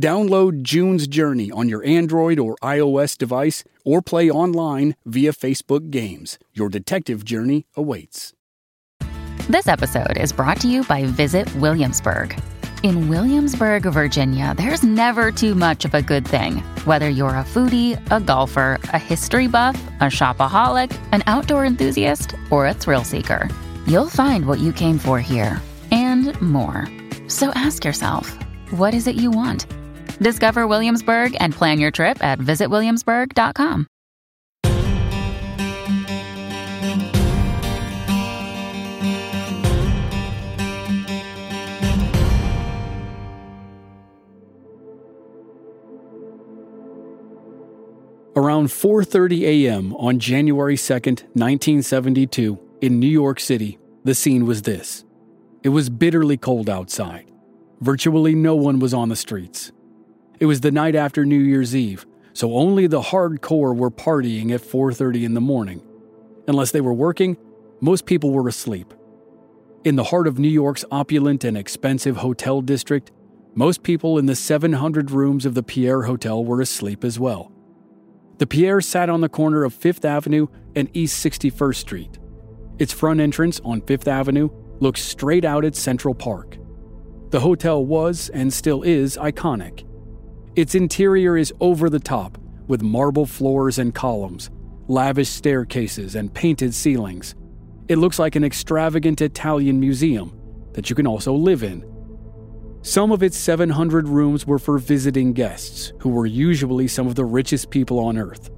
Download June's Journey on your Android or iOS device or play online via Facebook Games. Your detective journey awaits. This episode is brought to you by Visit Williamsburg. In Williamsburg, Virginia, there's never too much of a good thing. Whether you're a foodie, a golfer, a history buff, a shopaholic, an outdoor enthusiast, or a thrill seeker, you'll find what you came for here and more. So ask yourself, what is it you want? Discover Williamsburg and plan your trip at visitwilliamsburg.com. Around 4:30 a.m. on January 2nd, 1972, in New York City, the scene was this. It was bitterly cold outside. Virtually no one was on the streets. It was the night after New Year's Eve, so only the hardcore were partying at 4:30 in the morning. Unless they were working, most people were asleep. In the heart of New York's opulent and expensive hotel district, most people in the 700 rooms of the Pierre Hotel were asleep as well. The Pierre sat on the corner of 5th Avenue and East 61st Street. Its front entrance on 5th Avenue looks straight out at Central Park. The hotel was, and still is, iconic. Its interior is over the top, with marble floors and columns, lavish staircases, and painted ceilings. It looks like an extravagant Italian museum that you can also live in. Some of its 700 rooms were for visiting guests, who were usually some of the richest people on earth.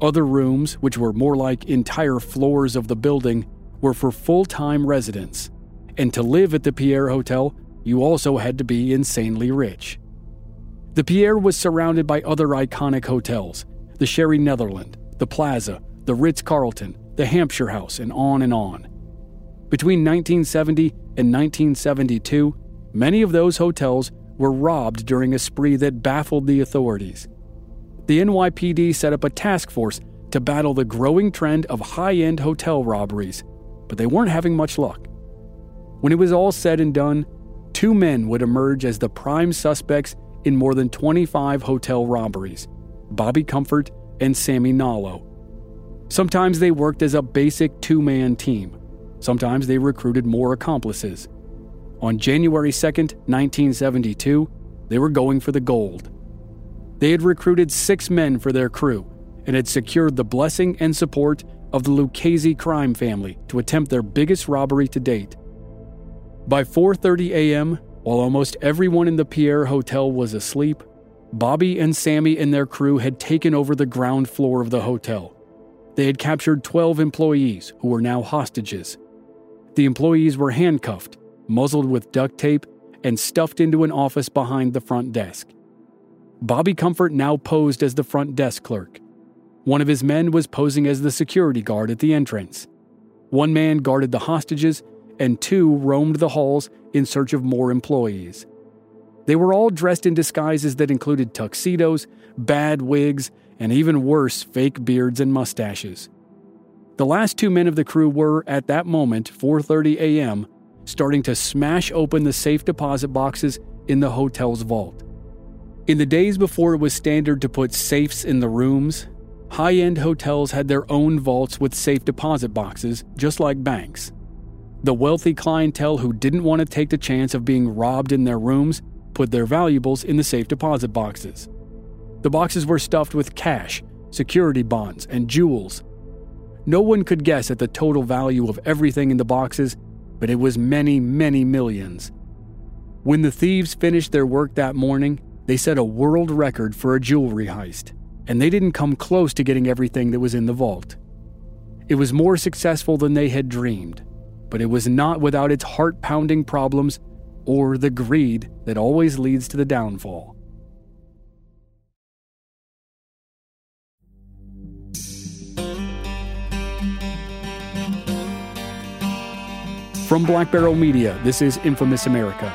Other rooms, which were more like entire floors of the building, were for full time residents. And to live at the Pierre Hotel, you also had to be insanely rich. The Pierre was surrounded by other iconic hotels the Sherry Netherland, the Plaza, the Ritz Carlton, the Hampshire House, and on and on. Between 1970 and 1972, many of those hotels were robbed during a spree that baffled the authorities. The NYPD set up a task force to battle the growing trend of high end hotel robberies, but they weren't having much luck. When it was all said and done, two men would emerge as the prime suspects in more than 25 hotel robberies Bobby Comfort and Sammy Nallo. Sometimes they worked as a basic two man team, sometimes they recruited more accomplices. On January 2, 1972, they were going for the gold. They had recruited six men for their crew and had secured the blessing and support of the Lucchese crime family to attempt their biggest robbery to date. By 4:30 a.m., while almost everyone in the Pierre Hotel was asleep, Bobby and Sammy and their crew had taken over the ground floor of the hotel. They had captured 12 employees who were now hostages. The employees were handcuffed, muzzled with duct tape, and stuffed into an office behind the front desk. Bobby Comfort now posed as the front desk clerk. One of his men was posing as the security guard at the entrance. One man guarded the hostages, and two roamed the halls in search of more employees. They were all dressed in disguises that included tuxedos, bad wigs, and even worse, fake beards and mustaches. The last two men of the crew were, at that moment, 4:30 a.m., starting to smash open the safe deposit boxes in the hotel's vault. In the days before it was standard to put safes in the rooms, high-end hotels had their own vaults with safe deposit boxes, just like banks. The wealthy clientele who didn't want to take the chance of being robbed in their rooms put their valuables in the safe deposit boxes. The boxes were stuffed with cash, security bonds, and jewels. No one could guess at the total value of everything in the boxes, but it was many, many millions. When the thieves finished their work that morning, they set a world record for a jewelry heist, and they didn't come close to getting everything that was in the vault. It was more successful than they had dreamed, but it was not without its heart pounding problems or the greed that always leads to the downfall. From Black Barrel Media, this is Infamous America.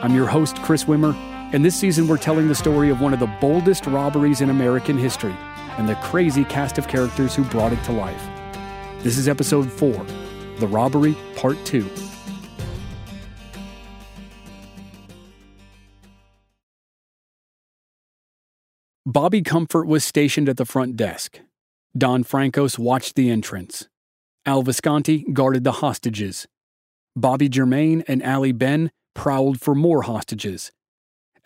I'm your host, Chris Wimmer, and this season we're telling the story of one of the boldest robberies in American history and the crazy cast of characters who brought it to life. This is episode 4 The Robbery, Part 2. Bobby Comfort was stationed at the front desk. Don Frankos watched the entrance. Al Visconti guarded the hostages. Bobby Germain and Ali Ben prowled for more hostages.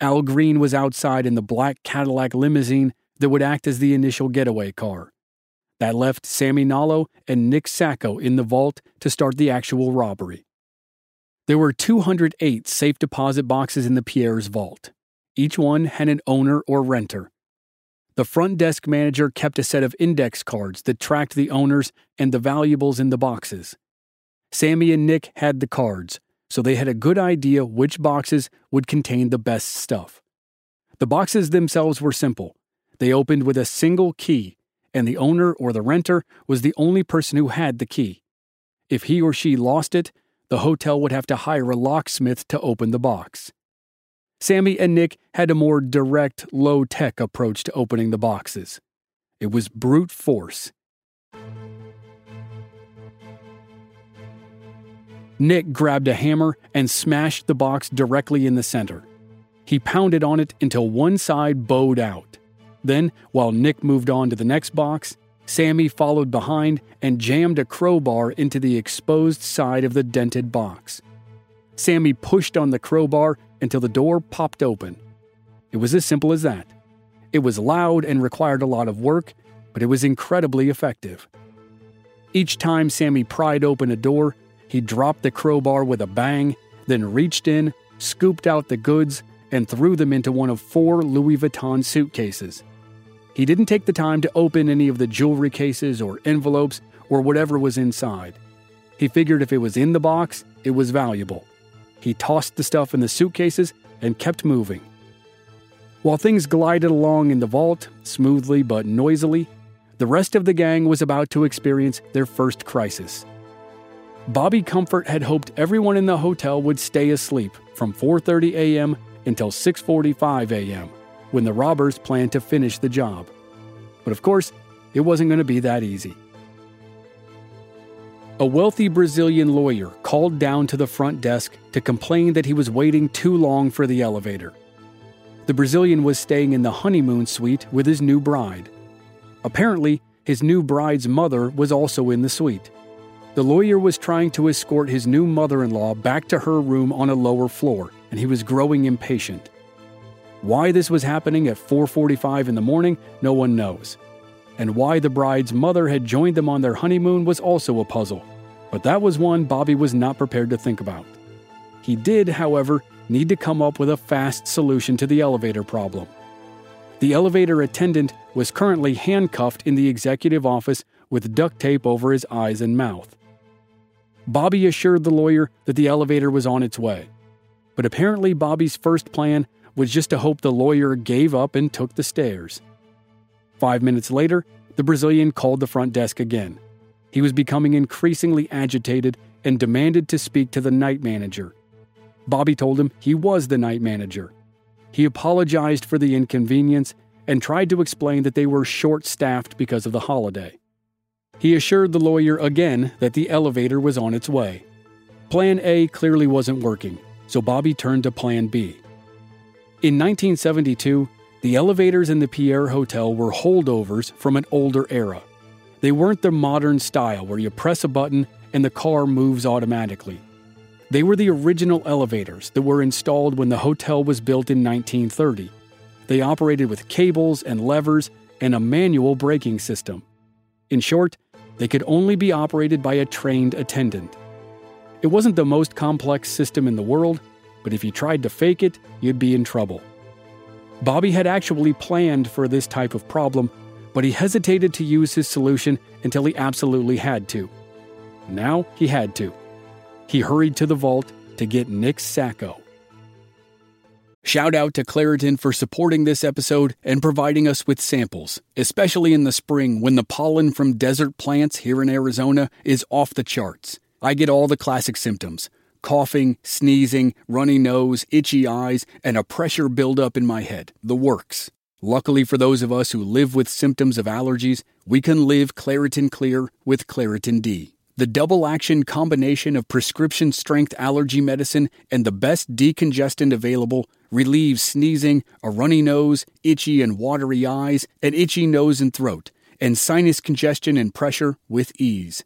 Al Green was outside in the black Cadillac limousine that would act as the initial getaway car. That left Sammy Nallo and Nick Sacco in the vault to start the actual robbery. There were 208 safe deposit boxes in the Pierre's vault. Each one had an owner or renter. The front desk manager kept a set of index cards that tracked the owners and the valuables in the boxes. Sammy and Nick had the cards, so they had a good idea which boxes would contain the best stuff. The boxes themselves were simple. They opened with a single key, and the owner or the renter was the only person who had the key. If he or she lost it, the hotel would have to hire a locksmith to open the box. Sammy and Nick had a more direct, low tech approach to opening the boxes. It was brute force. Nick grabbed a hammer and smashed the box directly in the center. He pounded on it until one side bowed out. Then, while Nick moved on to the next box, Sammy followed behind and jammed a crowbar into the exposed side of the dented box. Sammy pushed on the crowbar until the door popped open. It was as simple as that. It was loud and required a lot of work, but it was incredibly effective. Each time Sammy pried open a door, he dropped the crowbar with a bang, then reached in, scooped out the goods, and threw them into one of four Louis Vuitton suitcases. He didn't take the time to open any of the jewelry cases or envelopes or whatever was inside. He figured if it was in the box, it was valuable. He tossed the stuff in the suitcases and kept moving. While things glided along in the vault, smoothly but noisily, the rest of the gang was about to experience their first crisis. Bobby Comfort had hoped everyone in the hotel would stay asleep from 4:30 a.m. until 6:45 a.m. when the robbers planned to finish the job. But of course, it wasn't going to be that easy. A wealthy Brazilian lawyer called down to the front desk to complain that he was waiting too long for the elevator. The Brazilian was staying in the honeymoon suite with his new bride. Apparently, his new bride's mother was also in the suite. The lawyer was trying to escort his new mother in law back to her room on a lower floor, and he was growing impatient. Why this was happening at 4:45 in the morning, no one knows. And why the bride's mother had joined them on their honeymoon was also a puzzle, but that was one Bobby was not prepared to think about. He did, however, need to come up with a fast solution to the elevator problem. The elevator attendant was currently handcuffed in the executive office with duct tape over his eyes and mouth. Bobby assured the lawyer that the elevator was on its way. But apparently, Bobby's first plan was just to hope the lawyer gave up and took the stairs. Five minutes later, the Brazilian called the front desk again. He was becoming increasingly agitated and demanded to speak to the night manager. Bobby told him he was the night manager. He apologized for the inconvenience and tried to explain that they were short staffed because of the holiday. He assured the lawyer again that the elevator was on its way. Plan A clearly wasn't working, so Bobby turned to Plan B. In 1972, the elevators in the Pierre Hotel were holdovers from an older era. They weren't the modern style where you press a button and the car moves automatically. They were the original elevators that were installed when the hotel was built in 1930. They operated with cables and levers and a manual braking system. In short, they could only be operated by a trained attendant. It wasn't the most complex system in the world, but if you tried to fake it, you'd be in trouble. Bobby had actually planned for this type of problem, but he hesitated to use his solution until he absolutely had to. Now he had to. He hurried to the vault to get Nick's Sacco. Shout out to Claritin for supporting this episode and providing us with samples, especially in the spring when the pollen from desert plants here in Arizona is off the charts. I get all the classic symptoms coughing, sneezing, runny nose, itchy eyes, and a pressure buildup in my head. The works. Luckily for those of us who live with symptoms of allergies, we can live Claritin Clear with Claritin D. The double action combination of prescription strength allergy medicine and the best decongestant available relieves sneezing, a runny nose, itchy and watery eyes, an itchy nose and throat, and sinus congestion and pressure with ease.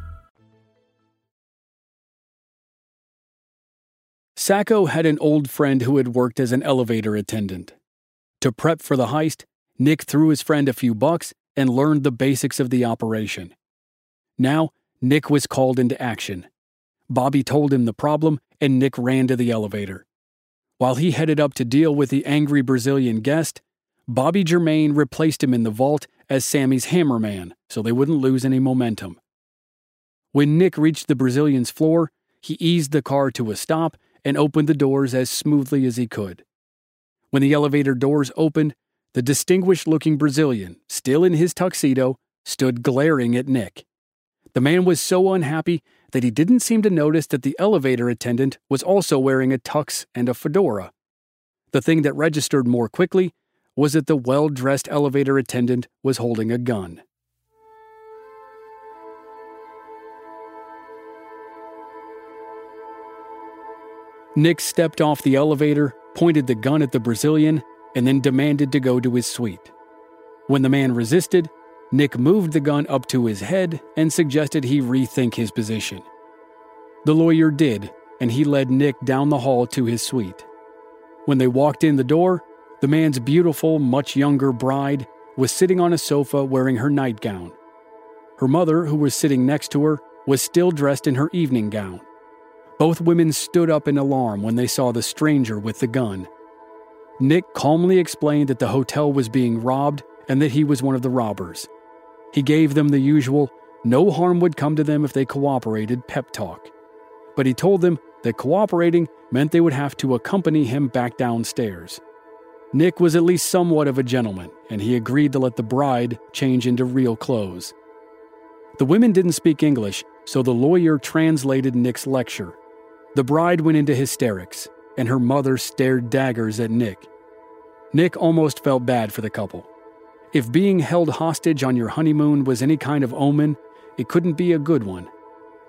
Sacco had an old friend who had worked as an elevator attendant. To prep for the heist, Nick threw his friend a few bucks and learned the basics of the operation. Now, Nick was called into action. Bobby told him the problem, and Nick ran to the elevator. While he headed up to deal with the angry Brazilian guest, Bobby Germain replaced him in the vault as Sammy's hammerman so they wouldn't lose any momentum. When Nick reached the Brazilian's floor, he eased the car to a stop and opened the doors as smoothly as he could. When the elevator doors opened, the distinguished looking Brazilian, still in his tuxedo, stood glaring at Nick. The man was so unhappy that he didn't seem to notice that the elevator attendant was also wearing a tux and a fedora. The thing that registered more quickly was that the well dressed elevator attendant was holding a gun. Nick stepped off the elevator, pointed the gun at the Brazilian, and then demanded to go to his suite. When the man resisted, Nick moved the gun up to his head and suggested he rethink his position. The lawyer did, and he led Nick down the hall to his suite. When they walked in the door, the man's beautiful, much younger bride was sitting on a sofa wearing her nightgown. Her mother, who was sitting next to her, was still dressed in her evening gown. Both women stood up in alarm when they saw the stranger with the gun. Nick calmly explained that the hotel was being robbed and that he was one of the robbers. He gave them the usual, no harm would come to them if they cooperated pep talk. But he told them that cooperating meant they would have to accompany him back downstairs. Nick was at least somewhat of a gentleman, and he agreed to let the bride change into real clothes. The women didn't speak English, so the lawyer translated Nick's lecture. The bride went into hysterics, and her mother stared daggers at Nick. Nick almost felt bad for the couple. If being held hostage on your honeymoon was any kind of omen, it couldn't be a good one.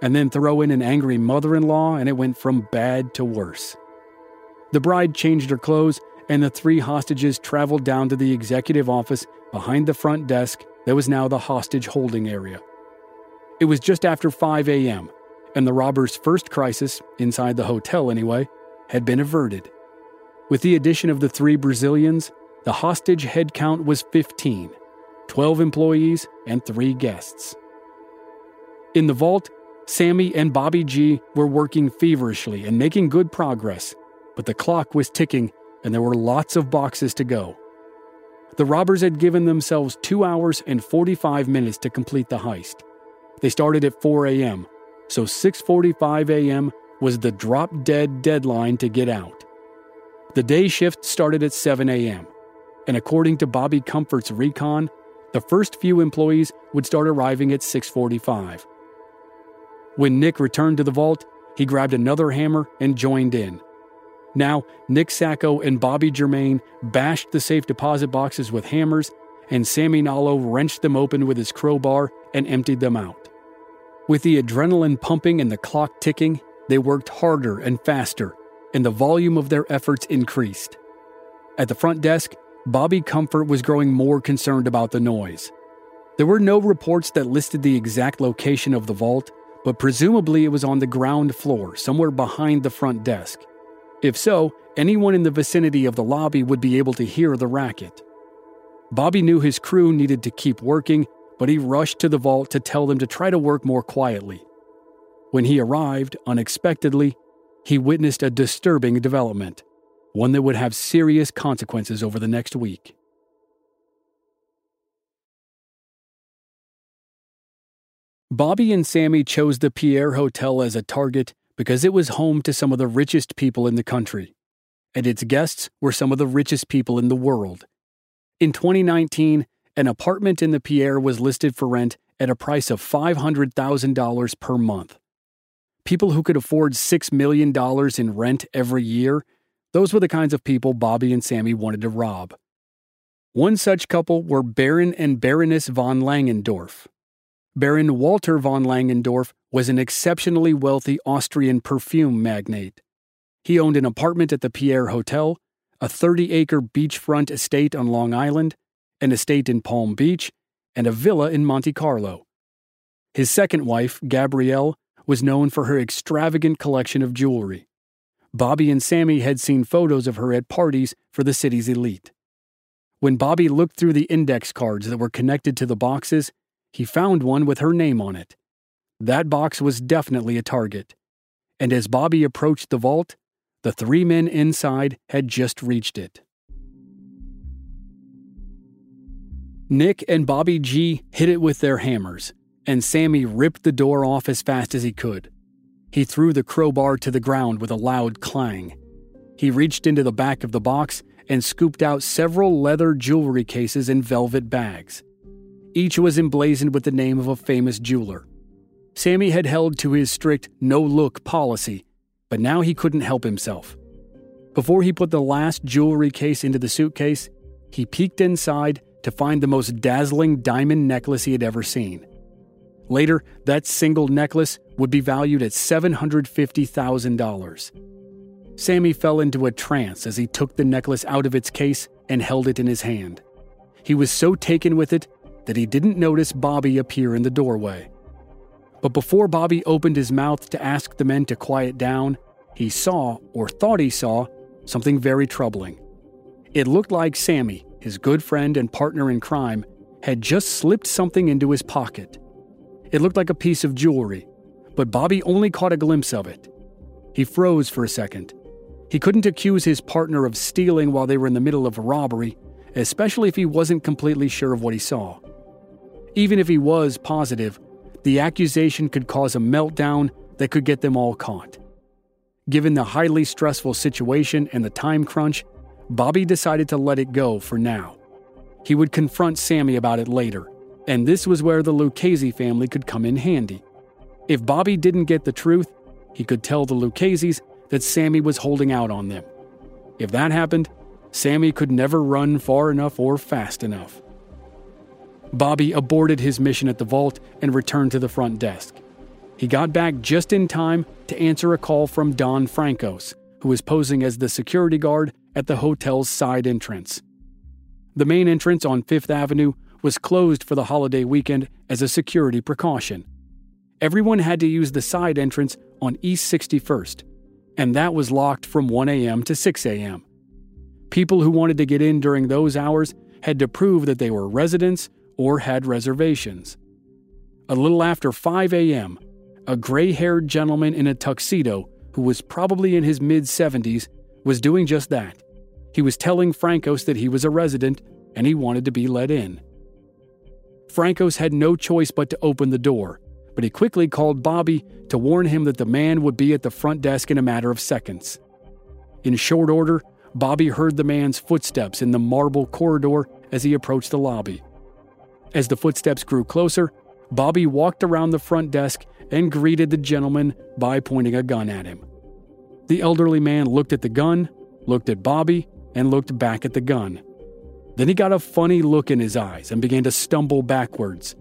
And then throw in an angry mother in law, and it went from bad to worse. The bride changed her clothes, and the three hostages traveled down to the executive office behind the front desk that was now the hostage holding area. It was just after 5 a.m., and the robbers' first crisis, inside the hotel anyway, had been averted. With the addition of the three Brazilians, the hostage headcount was 15 12 employees and three guests. In the vault, Sammy and Bobby G were working feverishly and making good progress, but the clock was ticking and there were lots of boxes to go. The robbers had given themselves 2 hours and 45 minutes to complete the heist. They started at 4 a.m., so 6:45 a.m. was the drop dead deadline to get out. The day shift started at 7 a.m., and according to Bobby Comfort's recon, the first few employees would start arriving at 6:45. When Nick returned to the vault, he grabbed another hammer and joined in. Now, Nick Sacco and Bobby Germain bashed the safe deposit boxes with hammers, and Sammy Nallo wrenched them open with his crowbar and emptied them out. With the adrenaline pumping and the clock ticking, they worked harder and faster, and the volume of their efforts increased. At the front desk, Bobby Comfort was growing more concerned about the noise. There were no reports that listed the exact location of the vault, but presumably it was on the ground floor, somewhere behind the front desk. If so, anyone in the vicinity of the lobby would be able to hear the racket. Bobby knew his crew needed to keep working, but he rushed to the vault to tell them to try to work more quietly. When he arrived, unexpectedly, he witnessed a disturbing development, one that would have serious consequences over the next week. Bobby and Sammy chose the Pierre Hotel as a target because it was home to some of the richest people in the country, and its guests were some of the richest people in the world. In 2019, an apartment in the Pierre was listed for rent at a price of $500,000 per month. People who could afford $6 million in rent every year, those were the kinds of people Bobby and Sammy wanted to rob. One such couple were Baron and Baroness von Langendorf, Baron Walter von Langendorf was an exceptionally wealthy Austrian perfume magnate. He owned an apartment at the Pierre Hotel, a 30 acre beachfront estate on Long Island, an estate in Palm Beach, and a villa in Monte Carlo. His second wife, Gabrielle, was known for her extravagant collection of jewelry. Bobby and Sammy had seen photos of her at parties for the city's elite. When Bobby looked through the index cards that were connected to the boxes, he found one with her name on it. That box was definitely a target. And as Bobby approached the vault, the three men inside had just reached it. Nick and Bobby G hit it with their hammers, and Sammy ripped the door off as fast as he could. He threw the crowbar to the ground with a loud clang. He reached into the back of the box and scooped out several leather jewelry cases and velvet bags. Each was emblazoned with the name of a famous jeweler. Sammy had held to his strict no look policy, but now he couldn't help himself. Before he put the last jewelry case into the suitcase, he peeked inside to find the most dazzling diamond necklace he had ever seen. Later, that single necklace would be valued at $750,000. Sammy fell into a trance as he took the necklace out of its case and held it in his hand. He was so taken with it that he didn't notice Bobby appear in the doorway. But before Bobby opened his mouth to ask the men to quiet down, he saw, or thought he saw, something very troubling. It looked like Sammy, his good friend and partner in crime, had just slipped something into his pocket. It looked like a piece of jewelry, but Bobby only caught a glimpse of it. He froze for a second. He couldn't accuse his partner of stealing while they were in the middle of a robbery, especially if he wasn't completely sure of what he saw. Even if he was positive, the accusation could cause a meltdown that could get them all caught. Given the highly stressful situation and the time crunch, Bobby decided to let it go for now. He would confront Sammy about it later, and this was where the Lucchese family could come in handy. If Bobby didn't get the truth, he could tell the Luccheses that Sammy was holding out on them. If that happened, Sammy could never run far enough or fast enough. Bobby aborted his mission at the vault and returned to the front desk. He got back just in time to answer a call from Don Frankos, who was posing as the security guard at the hotel's side entrance. The main entrance on Fifth Avenue was closed for the holiday weekend as a security precaution. Everyone had to use the side entrance on East 61st, and that was locked from 1 a.m. to 6 a.m. People who wanted to get in during those hours had to prove that they were residents or had reservations. A little after 5 a.m., a gray haired gentleman in a tuxedo, who was probably in his mid 70s, was doing just that. He was telling Frankos that he was a resident and he wanted to be let in. Frankos had no choice but to open the door, but he quickly called Bobby to warn him that the man would be at the front desk in a matter of seconds. In short order, Bobby heard the man's footsteps in the marble corridor as he approached the lobby. As the footsteps grew closer, Bobby walked around the front desk and greeted the gentleman by pointing a gun at him. The elderly man looked at the gun, looked at Bobby, and looked back at the gun. Then he got a funny look in his eyes and began to stumble backwards.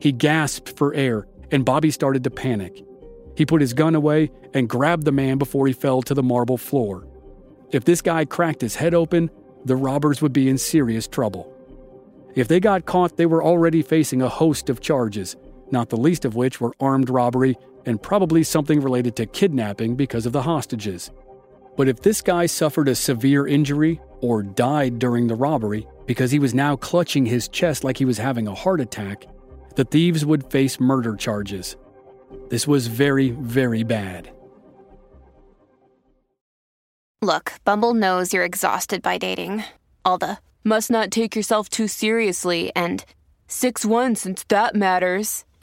He gasped for air, and Bobby started to panic. He put his gun away and grabbed the man before he fell to the marble floor. If this guy cracked his head open, the robbers would be in serious trouble. If they got caught, they were already facing a host of charges, not the least of which were armed robbery and probably something related to kidnapping because of the hostages. But if this guy suffered a severe injury or died during the robbery because he was now clutching his chest like he was having a heart attack, the thieves would face murder charges. This was very, very bad. Look, Bumble knows you're exhausted by dating. All the must not take yourself too seriously and 6 1 since that matters.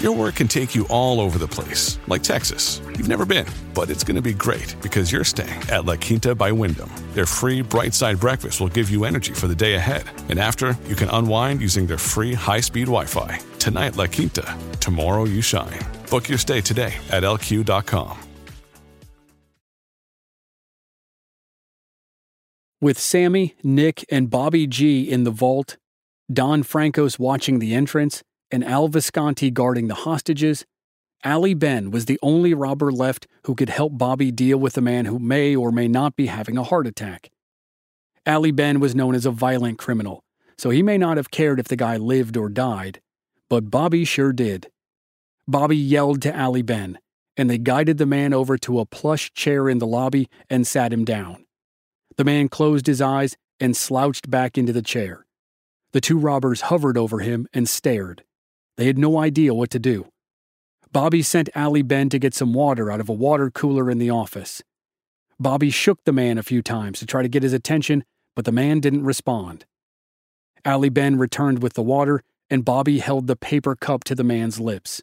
Your work can take you all over the place, like Texas. You've never been, but it's going to be great because you're staying at La Quinta by Wyndham. Their free bright side breakfast will give you energy for the day ahead. And after, you can unwind using their free high speed Wi Fi. Tonight, La Quinta. Tomorrow, you shine. Book your stay today at lq.com. With Sammy, Nick, and Bobby G in the vault, Don Frankos watching the entrance, and Al Visconti guarding the hostages, Ali Ben was the only robber left who could help Bobby deal with a man who may or may not be having a heart attack. Ali Ben was known as a violent criminal, so he may not have cared if the guy lived or died, but Bobby sure did. Bobby yelled to Ali Ben, and they guided the man over to a plush chair in the lobby and sat him down. The man closed his eyes and slouched back into the chair. The two robbers hovered over him and stared. They had no idea what to do. Bobby sent Ali Ben to get some water out of a water cooler in the office. Bobby shook the man a few times to try to get his attention, but the man didn't respond. Ali Ben returned with the water, and Bobby held the paper cup to the man's lips.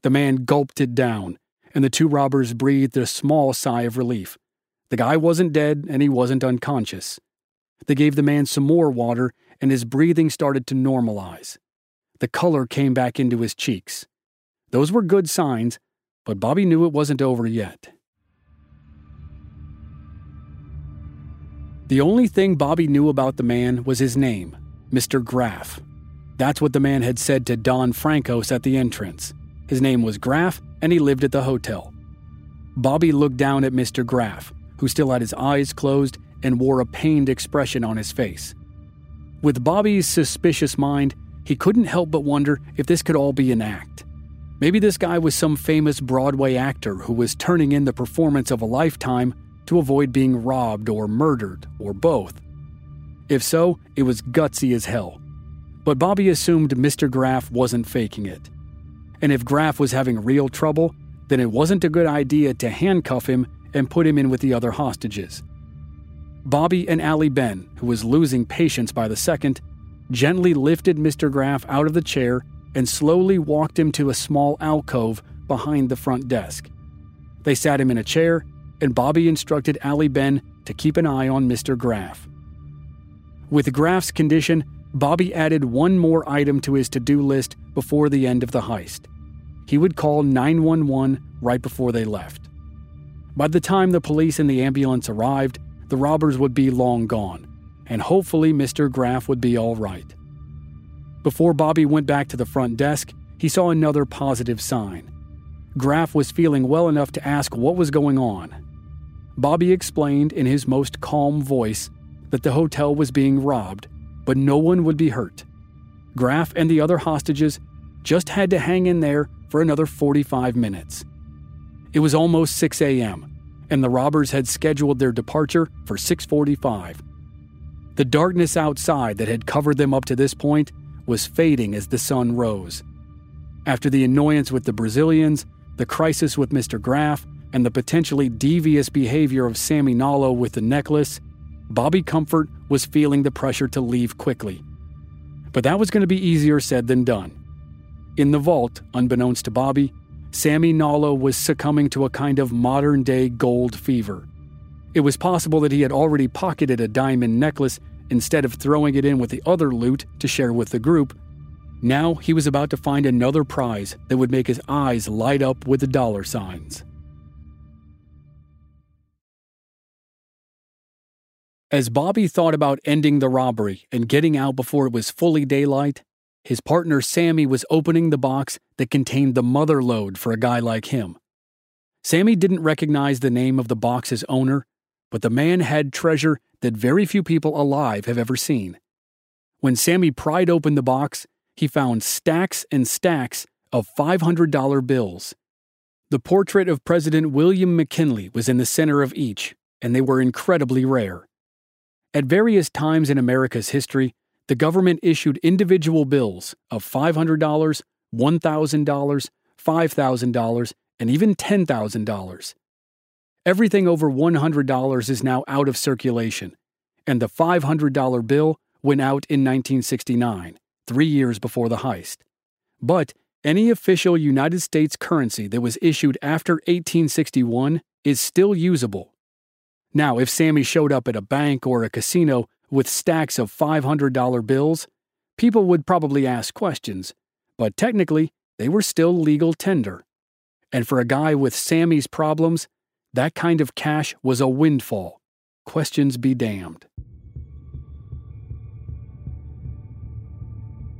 The man gulped it down, and the two robbers breathed a small sigh of relief. The guy wasn't dead, and he wasn't unconscious. They gave the man some more water, and his breathing started to normalize. The color came back into his cheeks. Those were good signs, but Bobby knew it wasn't over yet. The only thing Bobby knew about the man was his name, Mr. Graff. That's what the man had said to Don Frankos at the entrance. His name was Graff, and he lived at the hotel. Bobby looked down at Mr. Graff, who still had his eyes closed and wore a pained expression on his face. With Bobby's suspicious mind, he couldn't help but wonder if this could all be an act. Maybe this guy was some famous Broadway actor who was turning in the performance of a lifetime to avoid being robbed or murdered, or both. If so, it was gutsy as hell. But Bobby assumed Mr. Graff wasn't faking it. And if Graff was having real trouble, then it wasn't a good idea to handcuff him and put him in with the other hostages. Bobby and Ali Ben, who was losing patience by the second, gently lifted Mr. Graff out of the chair and slowly walked him to a small alcove behind the front desk. They sat him in a chair, and Bobby instructed Ali Ben to keep an eye on Mr. Graff. With Graff's condition, Bobby added one more item to his to do list before the end of the heist. He would call 911 right before they left. By the time the police and the ambulance arrived, the robbers would be long gone and hopefully Mr. Graff would be all right. Before Bobby went back to the front desk, he saw another positive sign. Graff was feeling well enough to ask what was going on. Bobby explained in his most calm voice that the hotel was being robbed, but no one would be hurt. Graff and the other hostages just had to hang in there for another 45 minutes. It was almost 6 a.m., and the robbers had scheduled their departure for 645. The darkness outside that had covered them up to this point was fading as the sun rose. After the annoyance with the Brazilians, the crisis with Mr. Graff, and the potentially devious behavior of Sammy Nallo with the necklace, Bobby Comfort was feeling the pressure to leave quickly. But that was going to be easier said than done. In the vault, unbeknownst to Bobby, Sammy Nallo was succumbing to a kind of modern day gold fever. It was possible that he had already pocketed a diamond necklace instead of throwing it in with the other loot to share with the group. Now he was about to find another prize that would make his eyes light up with the dollar signs. As Bobby thought about ending the robbery and getting out before it was fully daylight, his partner Sammy was opening the box that contained the mother lode for a guy like him. Sammy didn't recognize the name of the box's owner, but the man had treasure that very few people alive have ever seen. When Sammy pried open the box, he found stacks and stacks of $500 bills. The portrait of President William McKinley was in the center of each, and they were incredibly rare. At various times in America's history, the government issued individual bills of $500, $1,000, $5,000, and even $10,000. Everything over $100 is now out of circulation, and the $500 bill went out in 1969, three years before the heist. But any official United States currency that was issued after 1861 is still usable now, if Sammy showed up at a bank or a casino with stacks of $500 bills, people would probably ask questions, but technically, they were still legal tender. And for a guy with Sammy's problems, that kind of cash was a windfall. Questions be damned.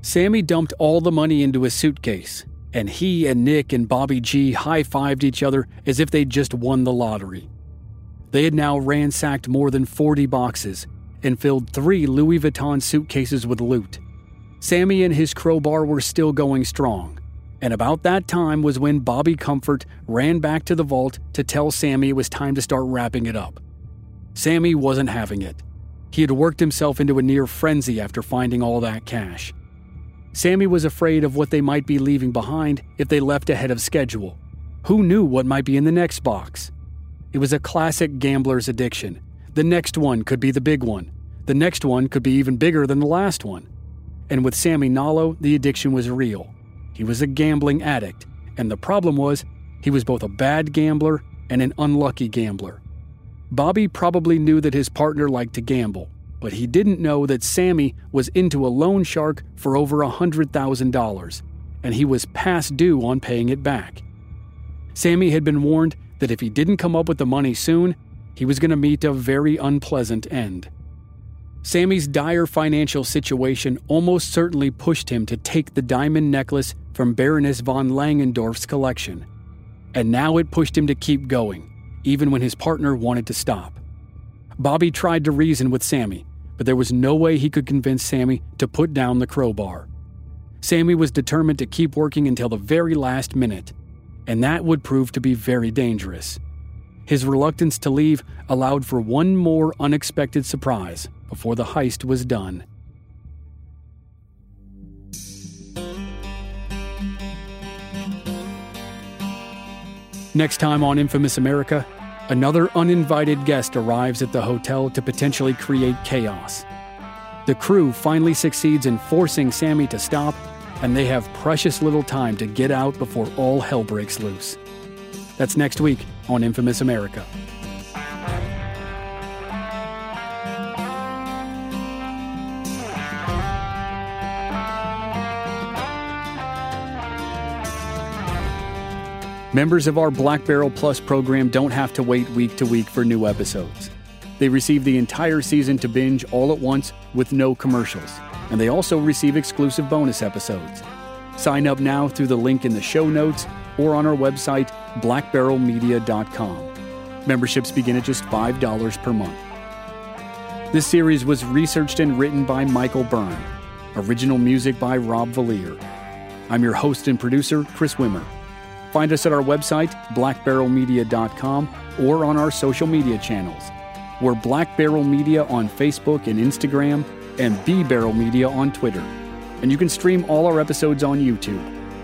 Sammy dumped all the money into his suitcase, and he and Nick and Bobby G high fived each other as if they'd just won the lottery. They had now ransacked more than 40 boxes and filled three Louis Vuitton suitcases with loot. Sammy and his crowbar were still going strong, and about that time was when Bobby Comfort ran back to the vault to tell Sammy it was time to start wrapping it up. Sammy wasn't having it. He had worked himself into a near frenzy after finding all that cash. Sammy was afraid of what they might be leaving behind if they left ahead of schedule. Who knew what might be in the next box? It was a classic gambler's addiction. The next one could be the big one. The next one could be even bigger than the last one. And with Sammy Nallo, the addiction was real. He was a gambling addict, and the problem was he was both a bad gambler and an unlucky gambler. Bobby probably knew that his partner liked to gamble, but he didn't know that Sammy was into a loan shark for over $100,000, and he was past due on paying it back. Sammy had been warned that if he didn't come up with the money soon, he was going to meet a very unpleasant end. Sammy's dire financial situation almost certainly pushed him to take the diamond necklace from Baroness von Langendorf's collection. And now it pushed him to keep going, even when his partner wanted to stop. Bobby tried to reason with Sammy, but there was no way he could convince Sammy to put down the crowbar. Sammy was determined to keep working until the very last minute, and that would prove to be very dangerous. His reluctance to leave allowed for one more unexpected surprise before the heist was done. Next time on Infamous America, another uninvited guest arrives at the hotel to potentially create chaos. The crew finally succeeds in forcing Sammy to stop and they have precious little time to get out before all hell breaks loose. That's next week on Infamous America. Members of our Black Barrel Plus program don't have to wait week to week for new episodes. They receive the entire season to binge all at once with no commercials and they also receive exclusive bonus episodes. Sign up now through the link in the show notes or on our website, blackbarrelmedia.com. Memberships begin at just $5 per month. This series was researched and written by Michael Byrne. Original music by Rob Valier. I'm your host and producer, Chris Wimmer. Find us at our website, blackbarrelmedia.com, or on our social media channels. We're Black Barrel Media on Facebook and Instagram, and B Barrel Media on Twitter. And you can stream all our episodes on YouTube.